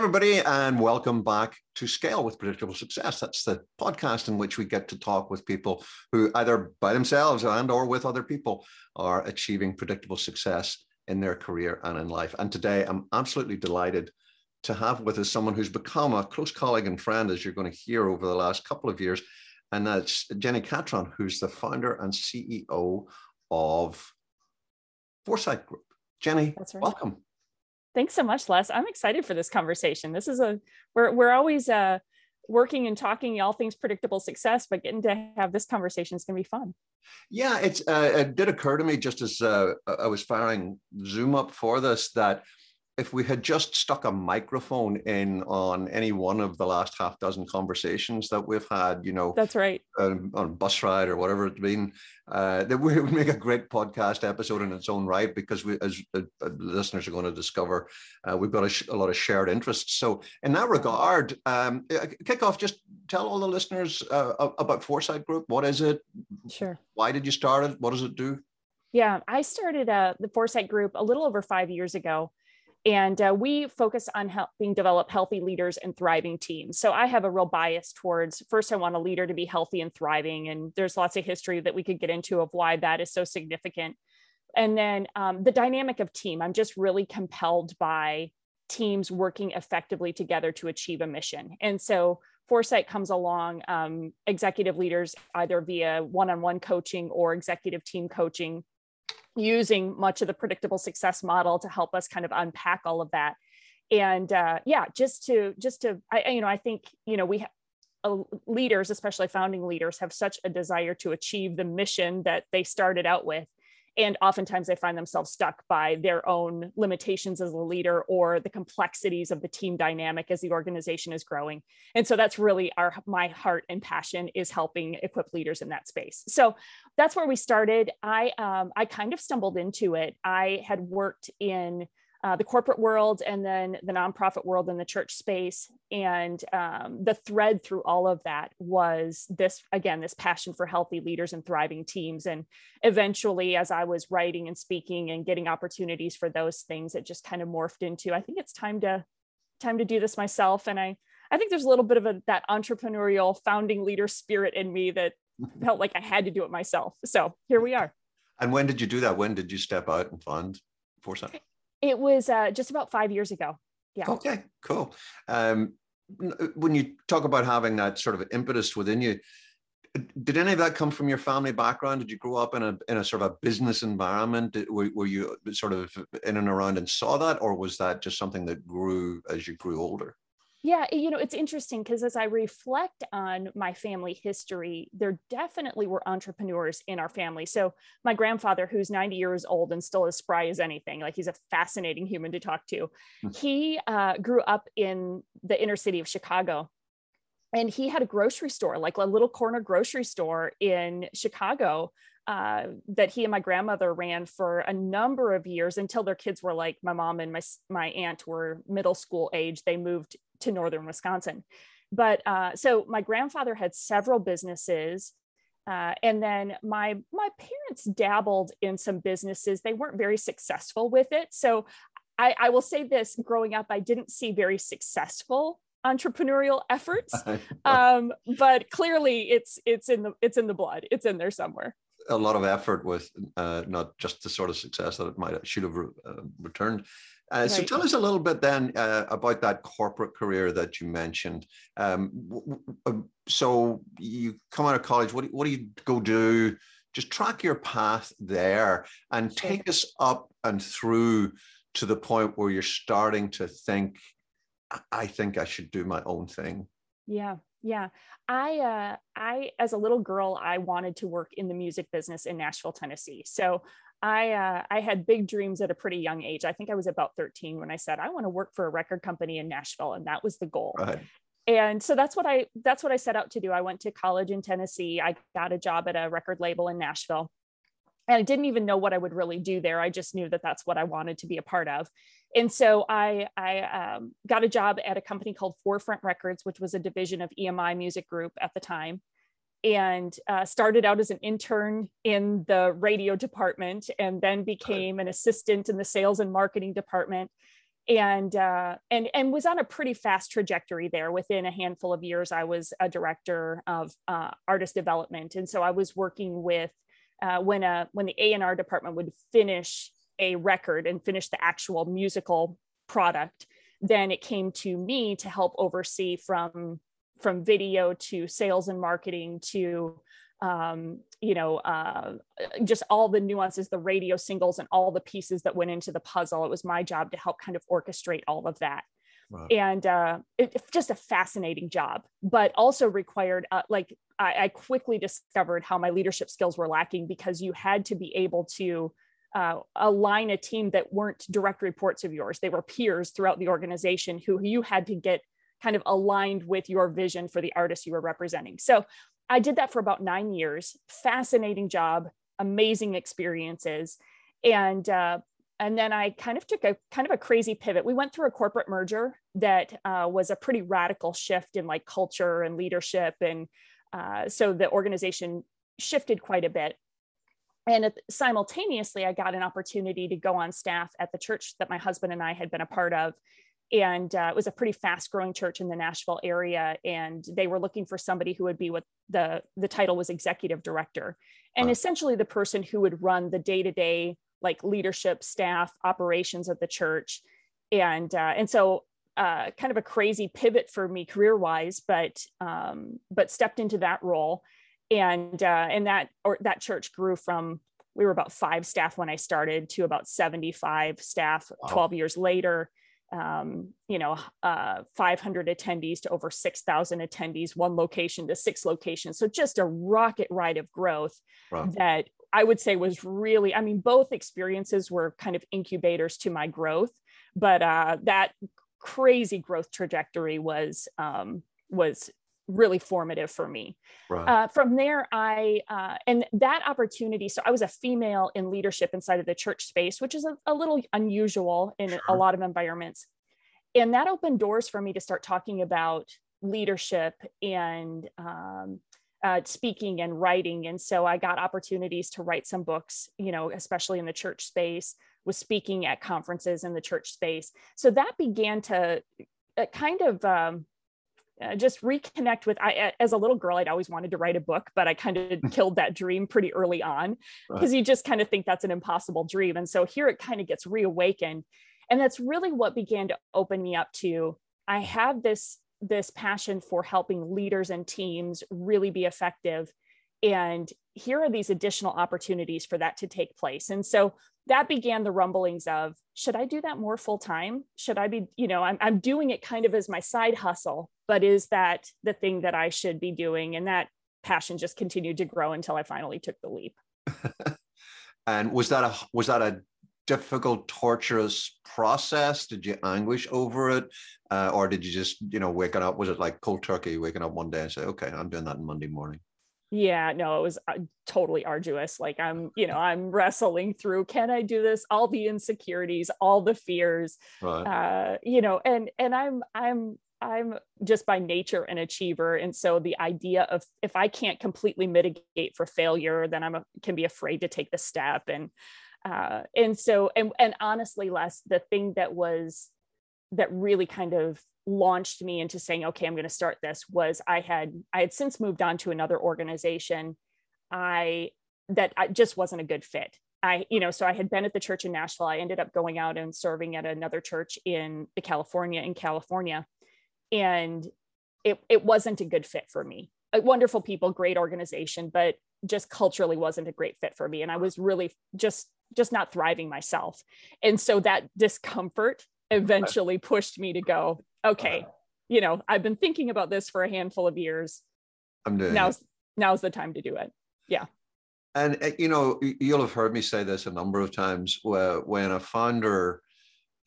Everybody, and welcome back to Scale with Predictable Success. That's the podcast in which we get to talk with people who either by themselves and or with other people are achieving predictable success in their career and in life. And today I'm absolutely delighted to have with us someone who's become a close colleague and friend, as you're going to hear over the last couple of years. And that's Jenni Catron, who's the founder and CEO of Foresight Group. Jenny, right. welcome. Thanks so much, Les. I'm excited for this conversation. This is a we're we're always uh working and talking all things predictable success, but getting to have this conversation is going to be fun. Yeah, it's uh, it did occur to me just as uh, I was firing Zoom up for this that if we had just stuck a microphone in on any one of the last half dozen conversations that we've had, you know, that's right, um, on bus ride or whatever it's been, uh, that we would make a great podcast episode in its own right because we, as uh, uh, listeners are going to discover, uh, we've got a, sh- a, lot of shared interests. So, in that regard, um, uh, kick off. Just tell all the listeners uh, about Foresight Group. What is it? Sure. Why did you start it? What does it do? Yeah, I started the Foresight Group a little over five years ago and uh, we focus on helping develop healthy leaders and thriving teams. So I have a real bias towards first, I want a leader to be healthy and thriving. And there's lots of history that we could get into of why that is so significant. And then um, the dynamic of team, I'm just really compelled by teams working effectively together to achieve a mission. And so Foresight comes along, um, executive leaders, either via one on one coaching or executive team coaching, using much of the predictable success model to help us kind of unpack all of that. And uh, yeah just to just to I, you know i think you know we uh, leaders especially founding leaders have such a desire to achieve the mission that they started out with. And oftentimes they find themselves stuck by their own limitations as a leader or the complexities of the team dynamic as the organization is growing. And so that's really our my heart and passion is helping equip leaders in that space. So that's where we started i um, i kind of stumbled into it i had worked in uh, the corporate world and then the nonprofit world and the church space. And um, the thread through all of that was this again, this passion for healthy leaders and thriving teams. And eventually, as I was writing and speaking and getting opportunities for those things, it just kind of morphed into I think it's time to time to do this myself. And I I think there's a little bit of a, that entrepreneurial founding leader spirit in me that felt like I had to do it myself. So here we are. And when did you do that? When did you step out and fund Foresight? It was uh, just about five years ago. Yeah. Okay, cool. Um, when you talk about having that sort of impetus within you, did any of that come from your family background? Did you grow up in a in a sort of a business environment? Were, were you sort of in and around and saw that, or was that just something that grew as you grew older? Yeah, you know, it's interesting because as I reflect on my family history, there definitely were entrepreneurs in our family. So, my grandfather, who's 90 years old and still as spry as anything, like he's a fascinating human to talk to, hmm. he uh, grew up in the inner city of Chicago. And he had a grocery store, like a little corner grocery store in Chicago uh, that he and my grandmother ran for a number of years until their kids were like my mom and my my aunt were middle school age. They moved to northern Wisconsin. But uh, so my grandfather had several businesses. Uh, and then my my parents dabbled in some businesses. They weren't very successful with it. So I, I will say this: growing up, I didn't see very successful entrepreneurial efforts. um, but clearly, it's it's in the it's in the blood. It's in there somewhere. A lot of effort with uh, not just the sort of success that it might should have re- uh, returned. Uh, right. So tell us a little bit then uh, about that corporate career that you mentioned. Um, um, so you come out of college. What do, what do you go do? Just track your path there and sure. take us up and through to the point where you're starting to think, I think I should do my own thing. Yeah, yeah. I uh I as a little girl I wanted to work in the music business in Nashville, Tennessee. So I uh, I had big dreams at a pretty young age. I think I was about 13 when I said I want to work for a record company in Nashville, and that was the goal. Right. And so that's what I that's what I set out to do. I went to college in Tennessee. I got a job at a record label in Nashville, and I didn't even know what I would really do there. I just knew that that's what I wanted to be a part of. And so I I um, got a job at a company called Forefront Records, which was a division of EMI Music Group at the time and uh, started out as an intern in the radio department and then became an assistant in the sales and marketing department and uh, and and was on a pretty fast trajectory there. Within a handful of years, I was a director of uh, artist development, and so I was working with uh, when a when the A and R department would finish a record and finish the actual musical product, then it came to me to help oversee from from video to sales and marketing to um, you know, uh, just all the nuances, the radio singles, and all the pieces that went into the puzzle. It was my job to help kind of orchestrate all of that. Wow. And uh, it, just a fascinating job, but also required, uh, like, I, I, quickly discovered how my leadership skills were lacking because you had to be able to uh, align a team that weren't direct reports of yours. They were peers throughout the organization who you had to get kind of aligned with your vision for the artist you were representing. So I did that for about nine years. Fascinating job, amazing experiences, and uh, and then I kind of took a kind of a crazy pivot. We went through a corporate merger that uh, was a pretty radical shift in like culture and leadership, and uh, so the organization shifted quite a bit. And simultaneously, I got an opportunity to go on staff at the church that my husband and I had been a part of. And uh, it was a pretty fast growing church in the nashville area and they were looking for somebody who would be what the the title was executive director. And wow. essentially the person who would run the day-to-day like leadership staff operations of the church. And uh, and so uh, kind of a crazy pivot for me career wise but um, but stepped into that role and uh, and that or that church grew from we were about five staff when I started to about 75 staff wow. 12 years later um, you know, uh, 500 attendees to over 6,000 attendees, one location to six locations. So just a rocket ride of growth wow. that I would say was really, I mean, both experiences were kind of incubators to my growth, but uh, that crazy growth trajectory was um, was really formative for me. Right. Uh, from there, I, uh, and that opportunity, so I was a female in leadership inside of the church space, which is a, a little unusual in sure. a lot of environments. And that opened doors for me to start talking about leadership and um, uh, speaking and writing. And so I got opportunities to write some books, you know, especially in the church space, was speaking at conferences in the church space. So that began to uh, kind of, um, uh, just reconnect with I as a little girl I'd always wanted to write a book but I kind of killed that dream pretty early on because right. you just kind of think that's an impossible dream and so here it kind of gets reawakened and that's really what began to open me up to I have this this passion for helping leaders and teams really be effective and here are these additional opportunities for that to take place and so that began the rumblings of should i do that more full time should i be you know I'm, I'm doing it kind of as my side hustle but is that the thing that i should be doing? And that passion just continued to grow until i finally took the leap. And was that a was that a difficult torturous process? Did you anguish over it? Uh, or did you just you know waking up was it like cold turkey waking up one day and say okay i'm doing that on monday morning yeah no it was uh, totally arduous. Like i'm you know i'm wrestling through can i do this? All the insecurities all the fears right. uh you know and and i'm i'm i'm just by nature an achiever. And so the idea of if i can't completely mitigate for failure then i'm a, can be afraid to take the step. And uh and so and and honestly les the thing that was that really kind of launched me into saying okay i'm going to start this was i had i had since moved on to another organization. I that I just wasn't a good fit. I you know so i had been at the church in nashville. I ended up going out and serving at another church in the california in california and it, it wasn't a good fit for me wonderful people great organization but just culturally wasn't a great fit for me and i was really just just not thriving myself and so that discomfort eventually pushed me to go, okay, you know, I've been thinking about this for a handful of years. I'm doing now's it. now's the time to do it. Yeah. And uh, you know, you'll have heard me say this a number of times. Where when a founder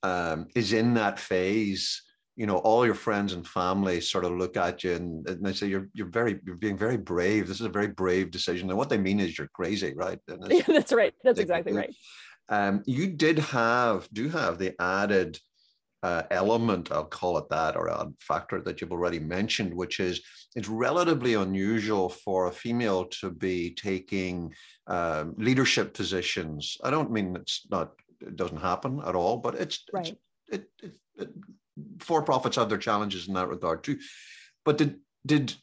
um, is in that phase, you know, all your friends and family sort of look at you and, and, they say you're you're very you're being very brave. This is a very brave decision, and what they mean is you're crazy, right? Yeah, that's right. That's exactly right. Um, you did have do have the added uh, element, I'll call it that, or a factor that you've already mentioned, which is it's relatively unusual for a female to be taking um, leadership positions. I don't mean it's not, it doesn't happen at all, but it's, right. it's it, it, it for profits have their challenges in that regard too. But did did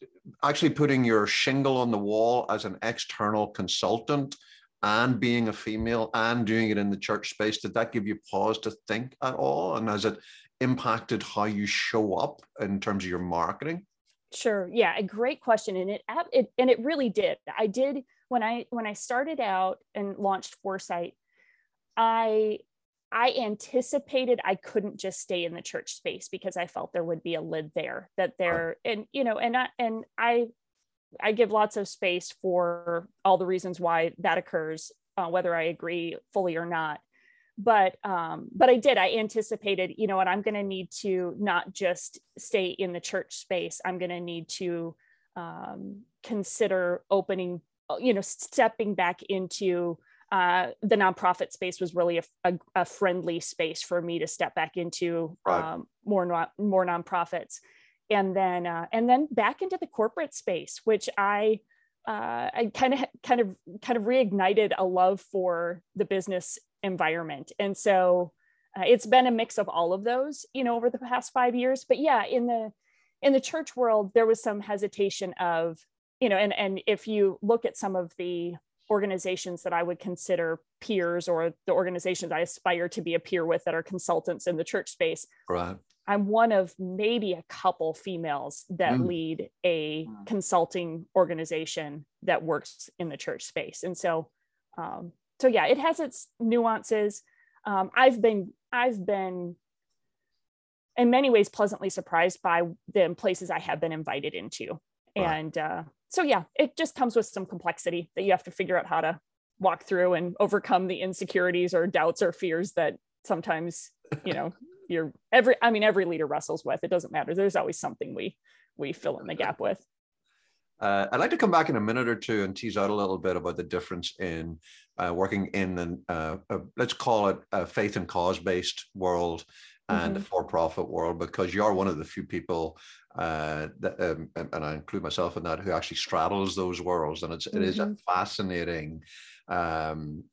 actually putting your shingle on the wall as an external consultant and being a female and doing it in the church space did that give you pause to think at all? And has it impacted how you show up in terms of your marketing? Sure. Yeah a great question. And it, it and it really did. I did when i when i started out and launched foresight i I anticipated I couldn't just stay in the church space because I felt there would be a lid there that there and you know and I and I I give lots of space for all the reasons why that occurs uh, whether I agree fully or not. But um but I did I anticipated you know what I'm going to need to not just stay in the church space I'm going to need to um consider opening you know stepping back into uh, the nonprofit space was really a, a, a, friendly space for me to step back into right. um, more more nonprofits, and then uh, and then back into the corporate space, which I uh, I kind of kind of kind of reignited a love for the business environment, and so uh, it's been a mix of all of those, you know, over the past five years. But yeah, in the in the church world, there was some hesitation of you know, and and if you look at some of the organizations that I would consider peers or the organizations I aspire to be a peer with that are consultants in the church space. Right. I'm one of maybe a couple females that mm. lead a mm. consulting organization that works in the church space. And so, um, so yeah, it has its nuances. Um, I've been, I've been in many ways pleasantly surprised by the places I have been invited into. Right. And uh, so yeah, it just comes with some complexity that you have to figure out how to walk through and overcome the insecurities or doubts or fears that sometimes, you know, you're every I mean every leader wrestles with. It doesn't matter. There's always something we we fill in the gap with. Uh, I'd like to come back in a minute or two and tease out a little bit about the difference in uh, working in an, uh, a, let's call it a faith and cause based world and mm-hmm. a for-profit world because you're one of the few people uh, that, um, and, and, I include myself in that who actually straddles those worlds, and it's mm-hmm. it is a mm-hmm. fascinating um,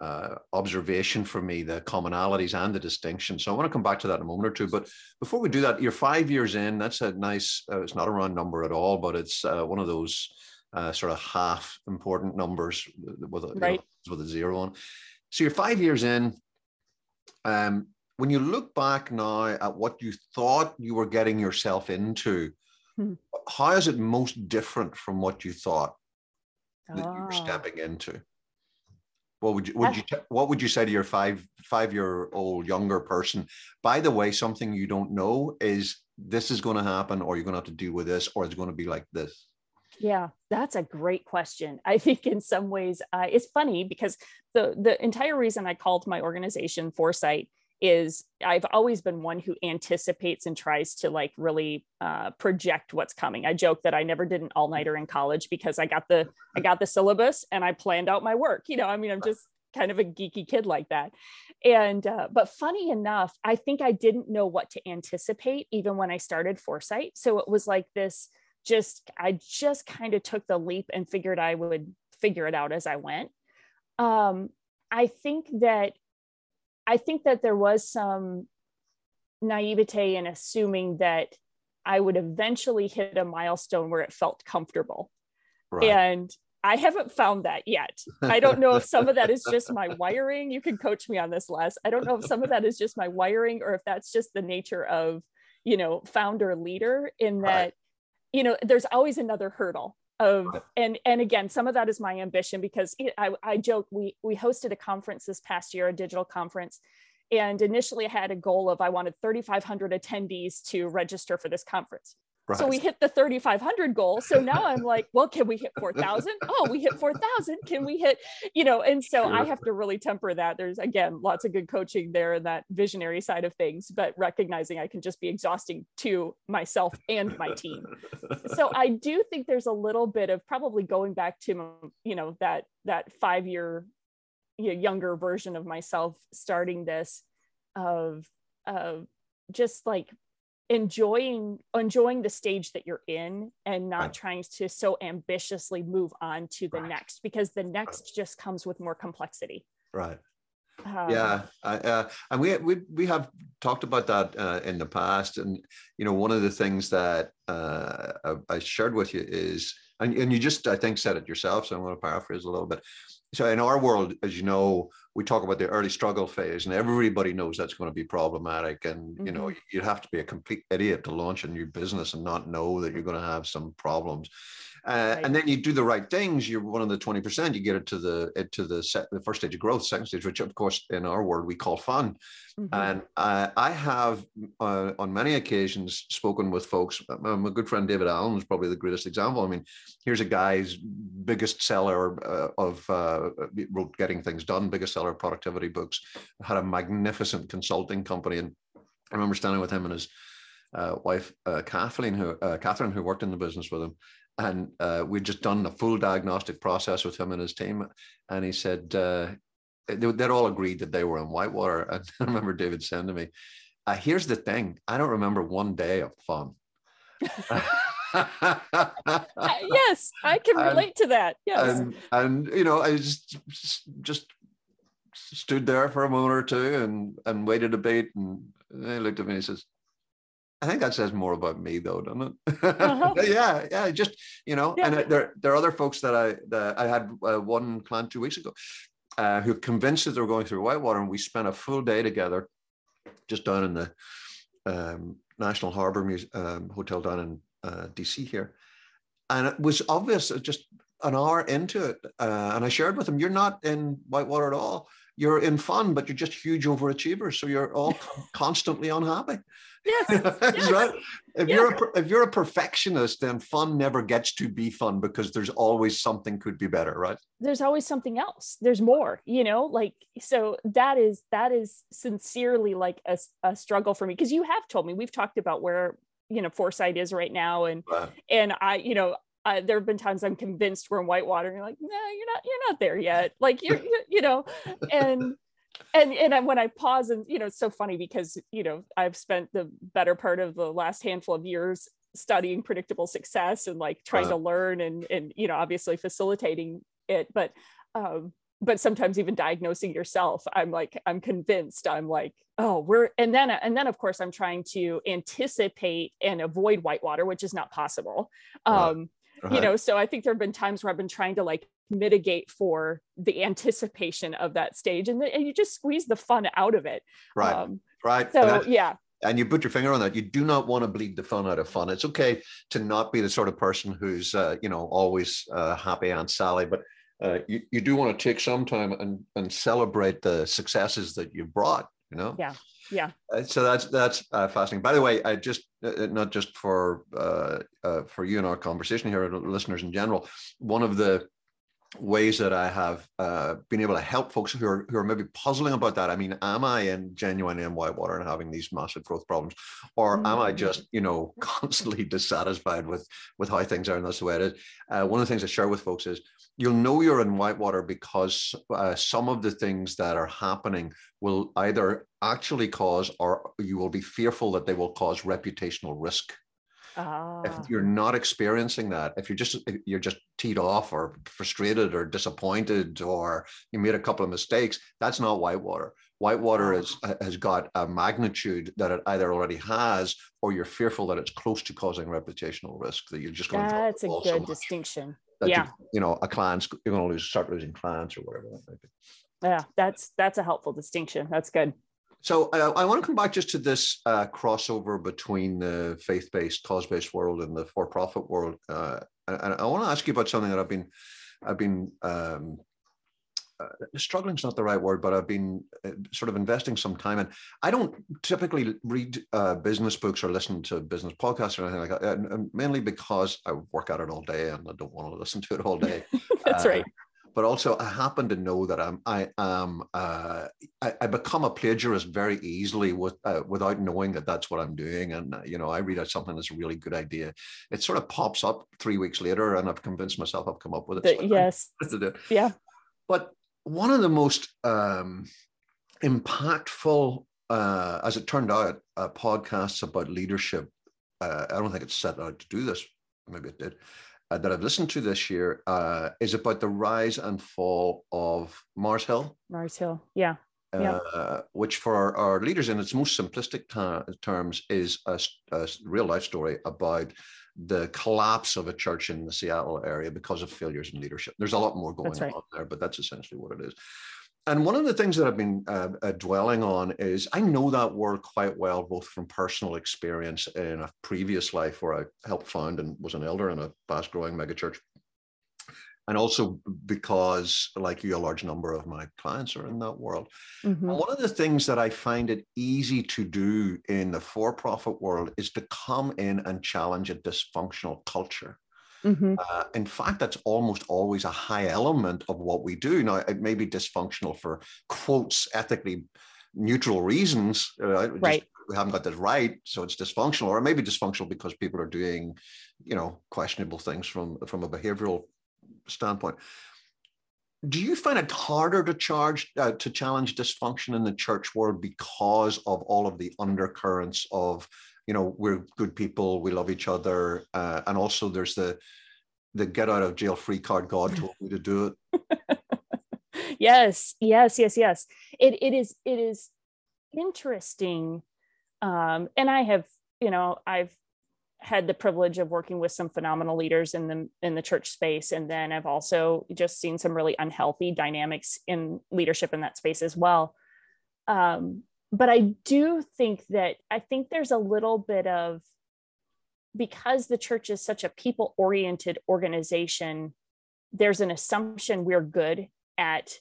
uh, observation for me, the commonalities and the distinctions. So I want to come back to that in a moment or two. But before we do that, you're five years in. That's a nice. Uh, it's not a round number at all, but it's uh, one of those uh, sort of half important numbers with a, right. you know, with a zero on. So you're five years in. Um, when you look back now at what you thought you were getting yourself into, hmm. how is it most different from what you thought that oh. you were ah. stepping into? What would you would you what would you say to your five five year old younger person? By the way, something you don't know is this is going to happen, or you're going to have to deal with this, or it's going to be like this. Yeah, that's a great question. I think in some ways uh, it's funny because the the entire reason I called my organization Foresight is I've always been one who anticipates and tries to like really uh, project what's coming. I joke that I never did an all nighter in college because I got the I got the syllabus and I planned out my work. You know, I mean, I'm just kind of a geeky kid like that. And uh, but funny enough, I think I didn't know what to anticipate even when I started Foresight. So it was like this. Just I just kind of took the leap and figured I would figure it out as I went. Um, I think that I think that there was some naivete in assuming that I would eventually hit a milestone where it felt comfortable. Right. And I haven't found that yet. I don't know if some of that is just my wiring. You can coach me on this, Les. I don't know if some of that is just my wiring or if that's just the nature of, you know, founder leader in that, right. you know, there's always another hurdle of and and again some of that is my ambition because I, I joke we we hosted a conference this past year a digital conference and initially i had a goal of i wanted 3500 attendees to register for this conference Right. So we hit the 3,500 goal. So now I'm like, well, can we hit 4,000? Oh, we hit 4,000. Can we hit, you know, and so sure. I have to really temper that. There's, again, lots of good coaching there in that visionary side of things, but recognizing I can just be exhausting to myself and my team. so I do think there's a little bit of probably going back to, you know, that, that five year you know, younger version of myself starting this of, of just like enjoying enjoying the stage that you're in and not right. trying to so ambitiously move on to the right. next because the next right. just comes with more complexity right Um, yeah, uh, and we we we have talked about that uh, in the past, and you know, one of the things that uh, I, I shared with you is, and, and you just I think said it yourself, so I'm going to paraphrase a little bit. So in our world, as you know, we talk about the early struggle phase, and everybody knows that's going to be problematic. And mm-hmm. you know, mm-hmm. you have to be a complete idiot to launch a new business and not know that you're going to have some problems. Uh, right. And then you do the right things. You're one of the twenty percent. You get it to the it to the set, the first stage of growth, second stage, which of course in our world we call fun. Mm-hmm. And uh, I have uh, on many occasions spoken with folks. Uh, my good friend David Allen is probably the greatest example. I mean, here's a guy's biggest seller uh, of uh, wrote Getting Things Done, biggest seller of productivity books. Had a magnificent consulting company, and I remember standing with him and his. wife Kathleen, who Catherine, who worked in the business with him, and uh, we'd just done a full diagnostic process with him and his team. And he said uh, they, would all agreed that they were in Whitewater. And I remember David saying to me, uh, "Here's the thing: I don't remember one day of fun." yes, I can relate and, to that. Yes, and, and you know, I just just stood there for a moment or two and and waited a bit, and he looked at me and he says, I think that says more about me, though, doesn't it? Uh-huh. yeah, yeah. Just you know, yeah. and there there are other folks that I that I had uh, one client two weeks ago uh, who convinced that they were going through Whitewater, and we spent a full day together, just down in the um, National Harbor Muse- um, Hotel down in uh, DC here, and it was obvious uh, just an hour into it, uh, and I shared with him, "You're not in Whitewater at all." You're in fun, but you're just huge overachievers. So you're all constantly unhappy. Yes, yes. right. If you're a, if you're a perfectionist, then fun never gets to be fun because there's always something could be better, right? There's always something else. There's more, you know, like so that is that is sincerely like a, a struggle for me because you have told me we've talked about where you know foresight is right now and and i you know uh, there have been times I'm convinced we're in Whitewater, and you're like, no, you're not, you're not there yet. Like you're, you know, and and and when I pause, and you know, it's so funny because you know I've spent the better part of the last handful of years studying predictable success and like trying to learn and and you know obviously facilitating it, but um, but sometimes even diagnosing yourself i'm like i'm convinced i'm like oh we're and then and then of course i'm trying to anticipate and avoid whitewater which is not possible. Um you know so i think there have been times where i've been trying to like mitigate for the anticipation of that stage and, the, and you just squeeze the fun out of it right. um, right. So yeah. and you put your finger on that. You do not want to bleed the fun out of fun. It's okay to not be the sort of person who's uh, you know always uh, happy aunt sally but uh, you, you do want to take some time and and celebrate the successes that you've brought you know? Yeah yeah. Uh, so that's that's uh, fascinating. By the way i just uh, uh not just for uh, uh, for you and our conversation here listeners in general one of the ways that i have been able to help folks who are who are maybe puzzling about that i mean am i in genuine in whitewater and having these massive growth problems? Or mm-hmm. am i just you know constantly dissatisfied with with how things are and that's the way it is? One of the things i share with folks is you'll know you're in whitewater because uh, some of the things that are happening will either actually cause or you will be fearful that they will cause reputational risk ah. if you're not experiencing that if you're just you're just teed off or frustrated or disappointed or you made a couple of mistakes that's not whitewater whitewater ah. is, has got a magnitude that it either already has or you're fearful that it's close to causing reputational risk that you're just going that's to that's a good so distinction. Yeah. you, you know a client's you're going to lose start losing clients or whatever that might be. Yeah that's that's a helpful distinction. That's good. So uh, I want to come back just to this uh, crossover between the faith-based, cause-based world and the for-profit world, uh, and I want to ask you about something that I've been, I've been um, uh, struggling is not the right word, but I've been uh, sort of investing some time in. I don't typically read uh, business books or listen to business podcasts or anything like that, mainly because I work at it all day and I don't want to listen to it all day. That's right but also I happen to know that I'm I am uh, I, I, become a plagiarist very easily with uh, without knowing that that's what I'm doing. And uh, you know, I read out something that's a really good idea. It sort of pops up three weeks later, and I've convinced myself I've come up with it. So yes. Yeah. But one of the most um, impactful, uh, as it turned out, uh, podcasts about leadership. Uh, I don't think it's set out to do this. Maybe it did uh, that I've listened to this year uh, is about the rise and fall of Mars Hill. Mars Hill, yeah. uh, which for our, our, leaders in its most simplistic terms is a, a, real life story about the collapse of a church in the Seattle area because of failures in leadership. There's a lot more going right. on there, but that's essentially what it is. And one of the things that I've been uh, uh, dwelling on is I know that world quite well, both from personal experience in a previous life where I helped found and was an elder in a fast growing megachurch and also because like you a large number of my clients are in that world. Mm-hmm. one of the things that i find it easy to do in the for-profit world is to come in and challenge a dysfunctional culture. Mm-hmm. uh, in fact that's almost always a high element of what we do. Now it may be dysfunctional for quotes ethically neutral reasons uh, right. we haven't got this right so it's dysfunctional. Or it maybe dysfunctional because people are doing you know questionable things from from a behavioral standpoint. Do you find it harder to charge uh, to challenge dysfunction in the church world because of all of the undercurrents of, you know, we're good people, we love each other, uh, and also there's the the get out of jail free card God told me to do it. yes, yes, yes, yes. It it is it is interesting, um, and I have you know I've had the privilege of working with some phenomenal leaders in the in the church space and then i've also just seen some really unhealthy dynamics in leadership in that space as well um, but i do think that i think there's a little bit of because the church is such a people oriented organization there's an assumption we're good at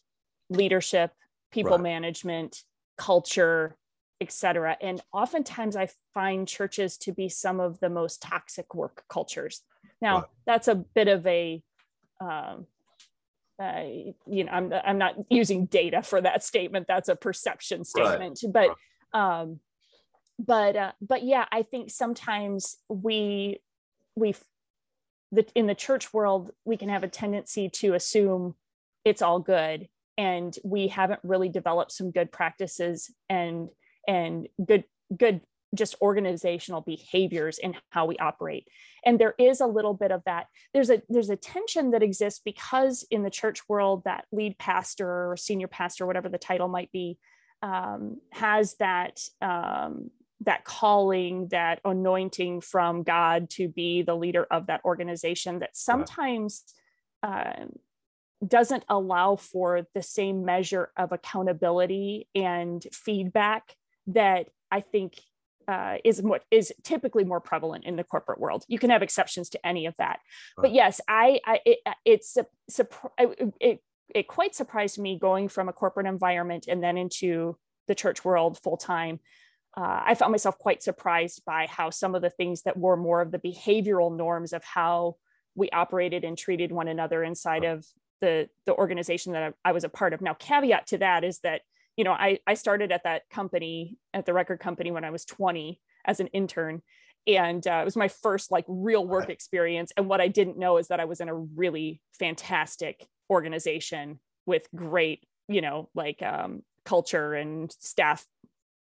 leadership people right. management culture etc. And oftentimes I find churches to be some of the most toxic work cultures. Now, wow. that's a bit of a, um, uh, you know, I'm, I'm not using data for that statement. That's a perception statement, right. but, um, but, uh, but yeah, I think sometimes we, we, the, in the church world, we can have a tendency to assume it's all good and we haven't really developed some good practices and and good good just organizational behaviors in how we operate. And there is a little bit of that. There's a there's a tension that exists because in the church world that lead pastor or senior pastor whatever the title might be um, has that um, that calling that anointing from god to be the leader of that organization that sometimes uh, doesn't allow for the same measure of accountability and feedback that I think uh, is what is typically more prevalent in the corporate world. You can have exceptions to any of that, right. but yes, I, I it, it's it, it it quite surprised me going from a corporate environment and then into the church world full time. Uh, I found myself quite surprised by how some of the things that were more of the behavioral norms of how we operated and treated one another inside right. of the the organization that I, I was a part of. Now, caveat to that is that you know, I, I started at that company, at the record company when I was 20 as an intern. And uh, it was my first like real work experience. And what I didn't know is that I was in a really fantastic organization with great, you know, like um, culture and staff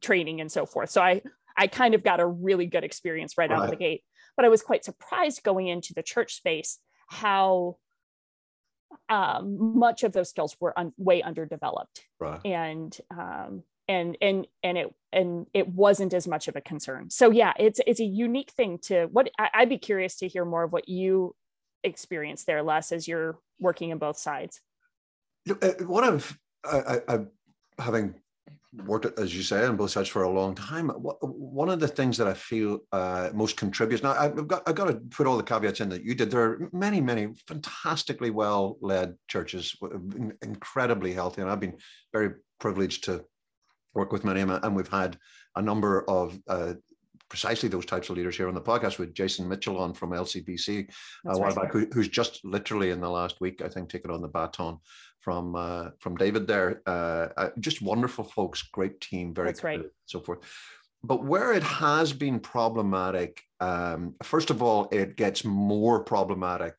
training and so forth. So I, I kind of got a really good experience right, right. out of the gate. But I was quite surprised going into the church space how um, much of those skills were un- way underdeveloped. Right. and um, and and and it and it wasn't as much of a concern. So yeah it's it's a unique thing to what I, would be curious to hear more of what you experience there Les as you're working in both sides. Uh, what i've I, I, having worked, as you say, on both sides for a long time. One of the things that I feel uh, most contributes now, I've got, I've got to put all the caveats in that you did. There are many, many fantastically well led churches, incredibly healthy. And I've been very privileged to work with many of them. And we've had a number of uh, precisely those types of leaders here on the podcast with Jason Mitchell on from LCBC a while back, who, who's just literally in the last week, I think, taken on the baton from uh, from David there. Uh, uh, just wonderful folks, great team, very That's right. so forth. But where it has been problematic, um, first of all, it gets more problematic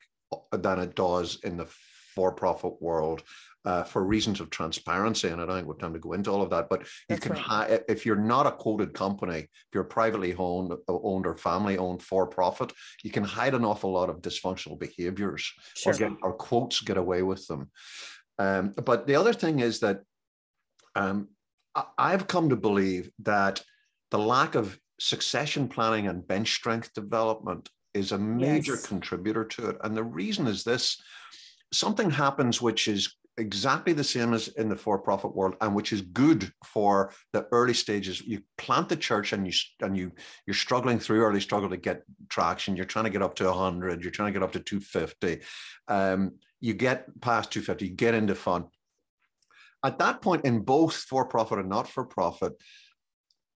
than it does in the for-profit world uh, for reasons of transparency. And I don't have time to go into all of that. But you That's can, right. ha- if you're not a quoted company, if you're privately owned, owned or family owned for profit, you can hide an awful lot of dysfunctional behaviors sure. or get or quotes get away with them. Um, but the other thing is that um, I've come to believe that the lack of succession planning and bench strength development is a major yes. contributor to it. And the reason is this something happens which is exactly the same as in the for-profit world and which is good for the early stages you plant the church and you and you you're struggling through early struggle to get traction you're trying to get up to 100 you're trying to get up to 250 um, you get past 250 you get into fun at that point in both for-profit and not-for-profit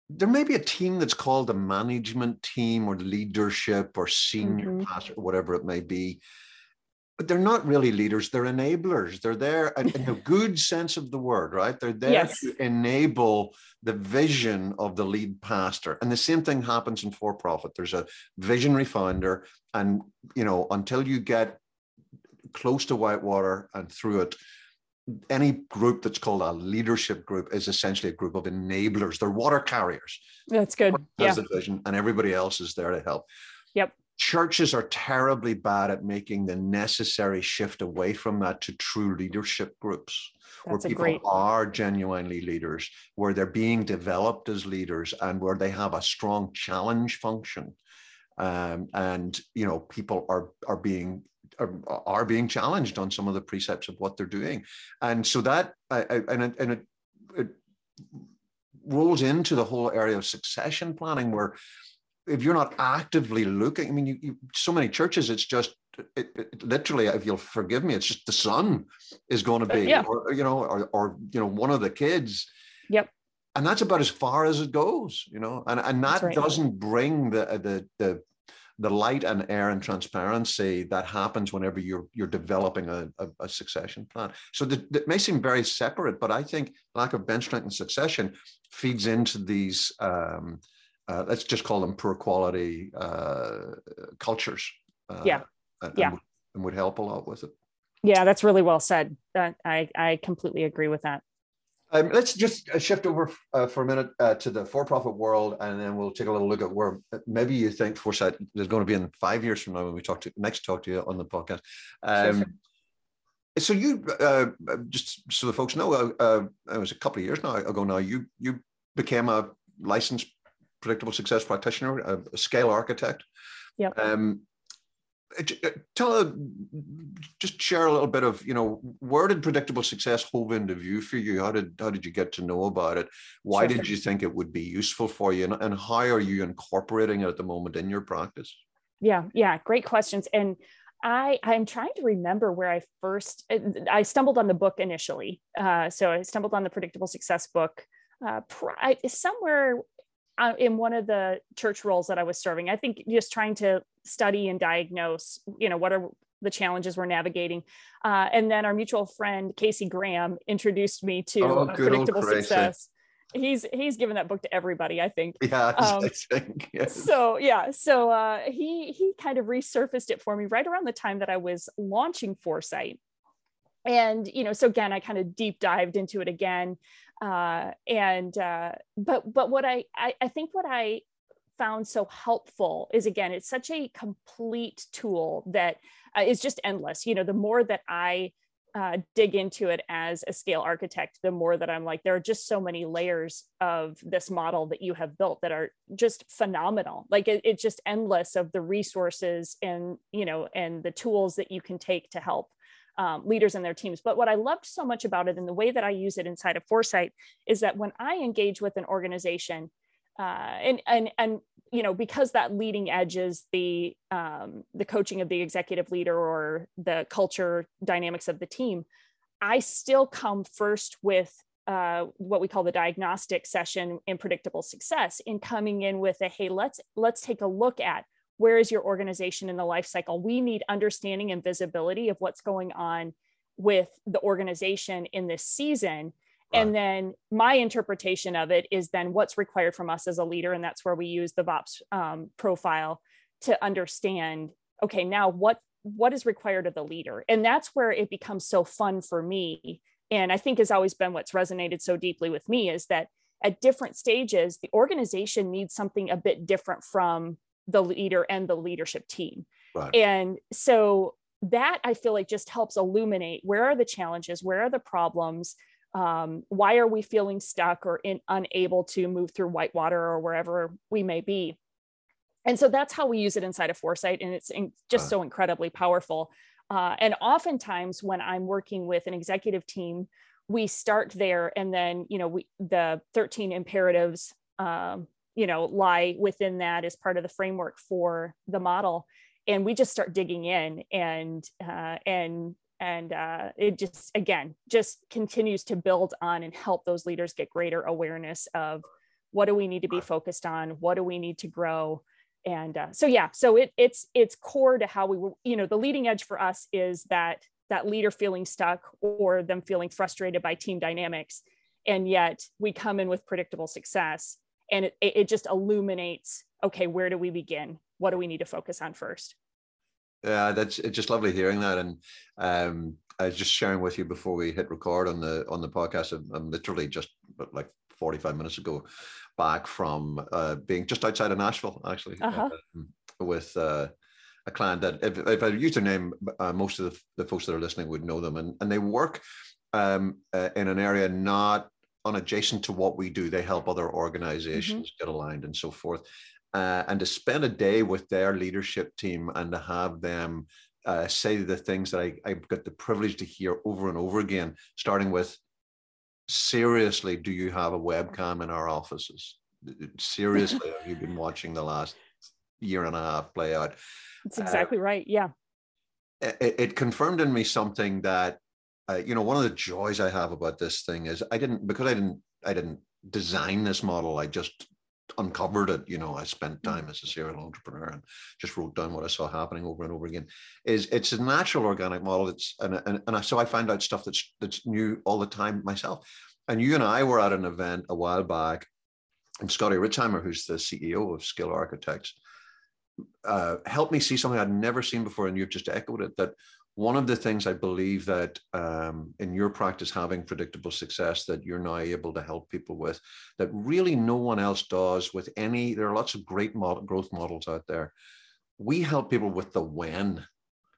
there may be a team that's called a management team or leadership or senior mm-hmm. pastor, whatever it may be. But they're not really leaders, they're enablers. They're there in, a good sense of the word, right? They're there yes. to enable the vision of the lead pastor. And the same thing happens in for profit. There's a visionary founder, and you know, until you get close to Whitewater and through it, any group that's called a leadership group is essentially a group of enablers. They're water carriers. That's good. yeah. the vision, and everybody else is there to help. Yep. Churches are terribly bad at making the necessary shift away from that to true leadership groups, That's where people great... are genuinely leaders, where they're being developed as leaders, and where they have a strong challenge function. Um, and you know, people are are being are, are, being challenged on some of the precepts of what they're doing. And so that, I, I, and, it, and it, it rolls into the whole area of succession planning where if you're not actively looking, I mean, you, you so many churches, it's just it, it, literally, if you'll forgive me, it's just the son is going to be, yeah. or you know, or, or you know, one of the kids. Yep. And that's about as far as it goes, you know, and and that right. doesn't bring the the the the light and air and transparency that happens whenever you're you're developing a, a, a succession plan. So that may seem very separate, but I think lack of bench strength and succession feeds into these. Um, uh, let's just call them poor quality uh, cultures. Uh, yeah. And, yeah. And would help a lot with it. Yeah, that's really well said. That I I completely agree with that. Um, let's just uh, shift over uh, for a minute uh, to the for-profit world, and then we'll take a little look at where uh, maybe you think Foresight is going to be in five years from now when we talk to next talk to you on the podcast. Um, So you uh, just so the folks know, uh, it was a couple of years now ago. Now you you became a licensed predictable success practitioner, a, scale architect. Yeah. Um, tell uh, just share a little bit of you know where did predictable success hove into view for you how did how did you get to know about it why sure. did you think it would be useful for you and, and how are you incorporating it at the moment in your practice yeah yeah great questions and I I'm trying to remember where I first uh, I stumbled on the book initially. Uh, so I stumbled on the Predictable Success book uh, somewhere uh, in one of the church roles that I was serving. I think just trying to study and diagnose, you know, what are the challenges we're navigating. Uh, and then our mutual friend Casey Graham introduced me to oh, predictable success. He's he's given that book to everybody, I think. Yeah, um, I think. Yes. So yeah, so uh, he he kind of resurfaced it for me right around the time that I was launching Foresight and you know so again i kind of deep dived into it again uh, and uh, but but what I, I I think what I found so helpful is again it's such a complete tool that uh, is just endless. You know, the more that I uh, dig into it as a scale architect, the more that I'm like, there are just so many layers of this model that you have built that are just phenomenal. Like it, it's just endless of the resources and you know and the tools that you can take to help um, leaders and their teams. But what I loved so much about it and the way that I use it inside of Foresight is that when I engage with an organization, uh, and and and you know because that leading edge is the um, the coaching of the executive leader or the culture dynamics of the team, I still come first with uh, what we call the diagnostic session in predictable success in coming in with a hey let's let's take a look at where is your organization in the life cycle? We need understanding and visibility of what's going on with the organization in this season right. and then my interpretation of it is then what's required from us as a leader and that's where we use the VOPS um, profile to understand okay now what what is required of the leader and that's where it becomes so fun for me and i think has always been what's resonated so deeply with me is that at different stages the organization needs something a bit different from the leader and the leadership team. Right. And so that I feel like just helps illuminate where are the challenges, where are the problems, um, why are we feeling stuck or in, unable to move through whitewater or wherever we may be? And so that's how we use it inside of foresight and it's in, just so incredibly powerful. Uh, and oftentimes when i'm working with an executive team we start there and then you know we the 13 imperatives um, you know lie within that as part of the framework for the model and we just start digging in and uh, and and uh, it just again just continues to build on and help those leaders get greater awareness of what do we need to be focused on? What do we need to grow? And uh, so yeah so it, it's it's core to how we were you know the leading edge for us is that that leader feeling stuck or them feeling frustrated by team dynamics. And yet we come in with predictable success and it, it just illuminates okay where do we begin? What do we need to focus on first yeah, that's it's just lovely hearing that. And um, I was just sharing with you before we hit record on the on the podcast. I'm, I'm literally just like 45 minutes ago back from uh, being just outside of Nashville, actually, uh-huh. um, with uh, a client that if, if I use their name, uh, most of the, the, folks that are listening would know them, and and they work um, uh, in an area not unadjacent to what we do. They help other organizations mm-hmm. get aligned and so forth uh, and to spend a day with their leadership team and to have them uh, say the things that I, I've got the privilege to hear over and over again, starting with seriously, do you have a webcam in our offices? Seriously, have you been watching the last year and a half play out? That's exactly uh, right. Yeah. It, it, confirmed in me something that, uh, you know, one of the joys I have about this thing is I didn't, because I didn't, I didn't design this model. I just uncovered it you know i spent mm. time as a serial entrepreneur and just wrote down what i saw happening over and over again. Is it's a natural organic model. It's and, and, and so i find out stuff that's that's new all the time myself. And you and i were at an event a while back. And scotty richheimer who's the ceo of skill architects uh, helped me see something i'd never seen before. And you've just echoed it that one of the things I believe that um, in your practice, having predictable success that you're now able to help people with, that really no one else does with any, there are lots of great model, growth models out there. We help people with the when.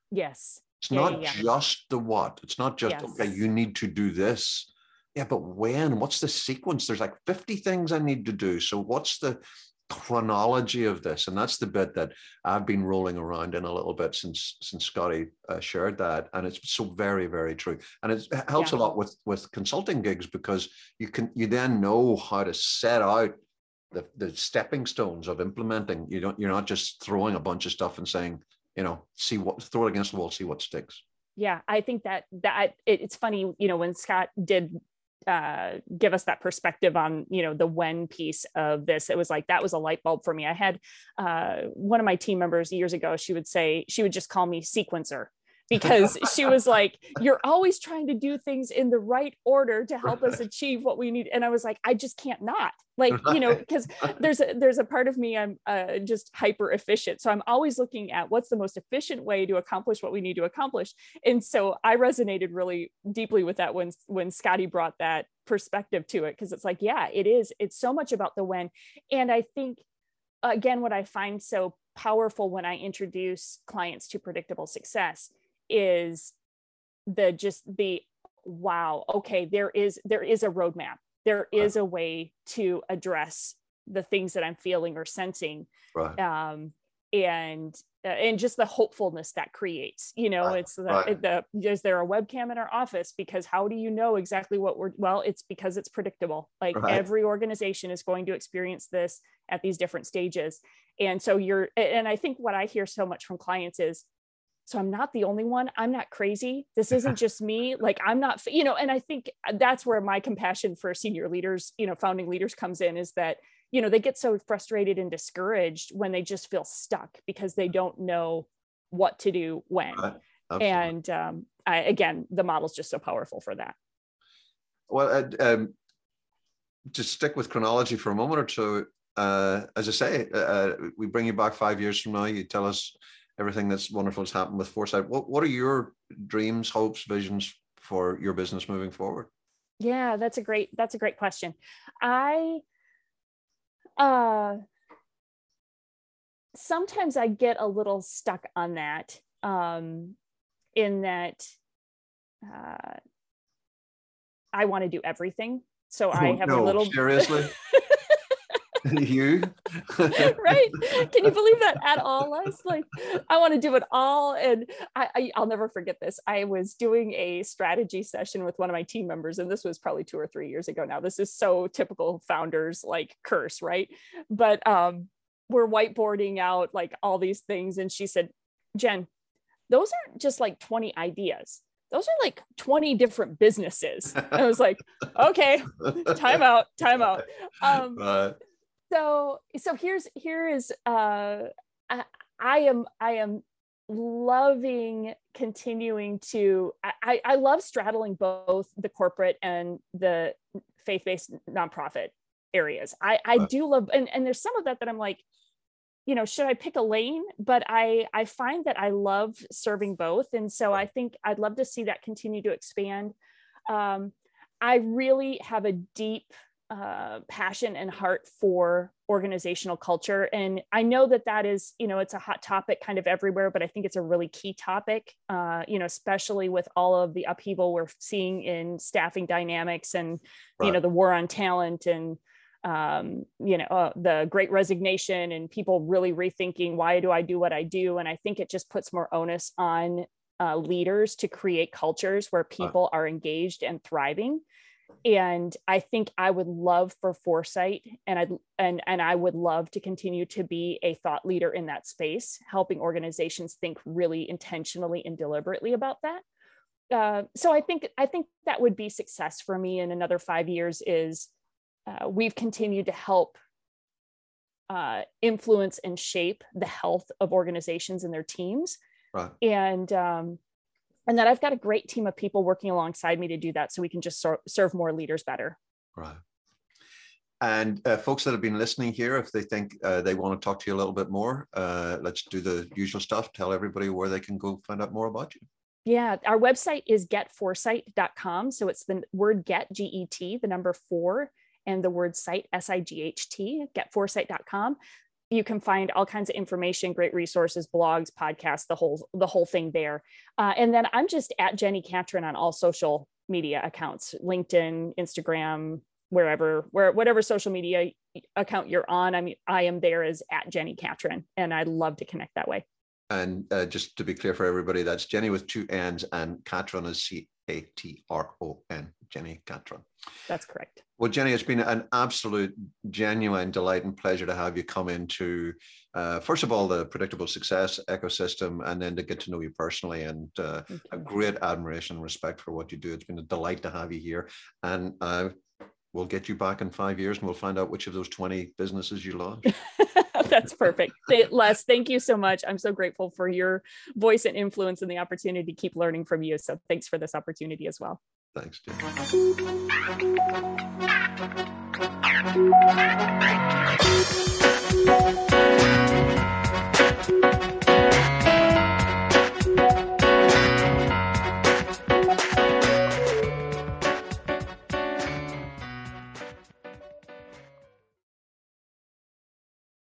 Yes. It's yeah, not yeah. just the what. It's not just, yes. okay, you need to do this. Yeah, but when? What's the sequence? There's like 50 things I need to do. So what's the chronology of this and that's the bit that i've been rolling around in a little bit since since scotty uh, shared that and it's so very very true. And it helps yeah. a lot with with consulting gigs because you can you then know how to set out the, the stepping stones of implementing. You don't you're not just throwing a bunch of stuff and saying you know see what throw it against the wall see what sticks. Yeah i think that that it, it's funny you know when scott did uh, give us that perspective on you know the when piece of this. It was like that was a light bulb for me. I had uh, one of my team members years ago she would say she would just call me sequencer because she was like, You're always trying to do things in the right order to help us achieve what we need. And I was like, I just can't not. Like, you know, because there's a there's a part of me I'm uh, just hyper efficient. So I'm always looking at what's the most efficient way to accomplish what we need to accomplish. And so I resonated really deeply with that when when Scotty brought that perspective to it. Cause it's like, yeah, it is. It's so much about the when. And I think again, what I find so powerful when I introduce clients to predictable success is the just the wow okay there is there is a roadmap there is right. a way to address the things that i'm feeling or sensing right. um and uh, and just the hopefulness that creates you know right. it's the, right. the is there a webcam in our office because how do you know exactly what we're well it's because it's predictable like every organization is going to experience this at these different stages and so you're and i think what i hear so much from clients is so i'm not the only one. I'm not crazy. This isn't just me. Like i'm not you know and i think uh, that's where my compassion for senior leaders you know founding leaders comes in is that you know they get so frustrated and discouraged when they just feel stuck because they don't know what to do when. Right. and um, I, again the model's just so powerful for that. Well uh, um, just stick with chronology for a moment or two. Uh, as i say uh, uh, we bring you back five years from now. You tell us everything that's wonderful has happened with Foresight. What what are your dreams, hopes, visions for your business moving forward? Yeah, that's a great that's a great question. I uh sometimes I get a little stuck on that um in that uh I want to do everything. So oh, I have no, a little seriously. you? Right. Can you believe that at all les? Like i want to do it all and I, I i'll never forget this. I was doing a strategy session with one of my team members and this was probably two or three years ago now. This is so typical founders like curse right? But um we're whiteboarding out like all these things and she said jen those aren't just like 20 ideas. Those are like 20 different businesses. And I was like, okay, time out, time out. Um, so, so here's, here is, uh, I, I am, I am loving continuing to, I, I love straddling both the corporate and the faith-based nonprofit areas. I, I do love, and, and there's some of that that I'm like, you know should i pick a lane? But i i find that i love serving both. And so i think i'd love to see that continue to expand. Um, i really have a deep uh, passion and heart for organizational culture and i know that that is you know it's a hot topic kind of everywhere but i think it's a really key topic uh, you know especially with all of the upheaval we're seeing in staffing dynamics and right. you know the war on talent and um, you know, uh, the great resignation and people really rethinking why do I do what I do? And I think it just puts more onus on uh, leaders to create cultures where people are engaged and thriving. And I think I would love for foresight and I and and I would love to continue to be a thought leader in that space, helping organizations think really intentionally and deliberately about that. Uh, so I think I think that would be success for me in another five years is uh, we've continued to help uh, influence and shape the health of organizations and their teams. Right. And um, and that I've got a great team of people working alongside me to do that, so we can just ser- serve more leaders better. Right. And uh, folks that have been listening here, if they think uh, they want to talk to you a little bit more, uh, let's do the usual stuff. Tell everybody where they can go find out more about you. Yeah, our website is getforesight.com. So it's the word get, G E T, the number four, and the word sight, S I G H T, getforesight.com. You can find all kinds of information, great resources, blogs, podcasts, the whole the whole thing there. Uh, and then I'm just at Jenni Catron on all social media accounts, LinkedIn, Instagram, wherever, where whatever social media account you're on. I mean, I am there as at Jenni Catron, and I'd love to connect that way. And uh, just to be clear for everybody, that's Jenni with two N's and Catron is C A T R O N, Jenni Catron. That's correct. Well, Jenni, it's been an absolute, genuine delight and pleasure to have you come into, uh, first of all, the predictable success ecosystem, and then to get to know you personally. And uh, a great admiration and respect for what you do. It's been a delight to have you here. And uh, we'll get you back in five years and we'll find out which of those 20 businesses you launched. That's perfect. Les, thank you so much. I'm so grateful for your voice and influence and the opportunity to keep learning from you. So thanks for this opportunity as well. Thanks, Jim.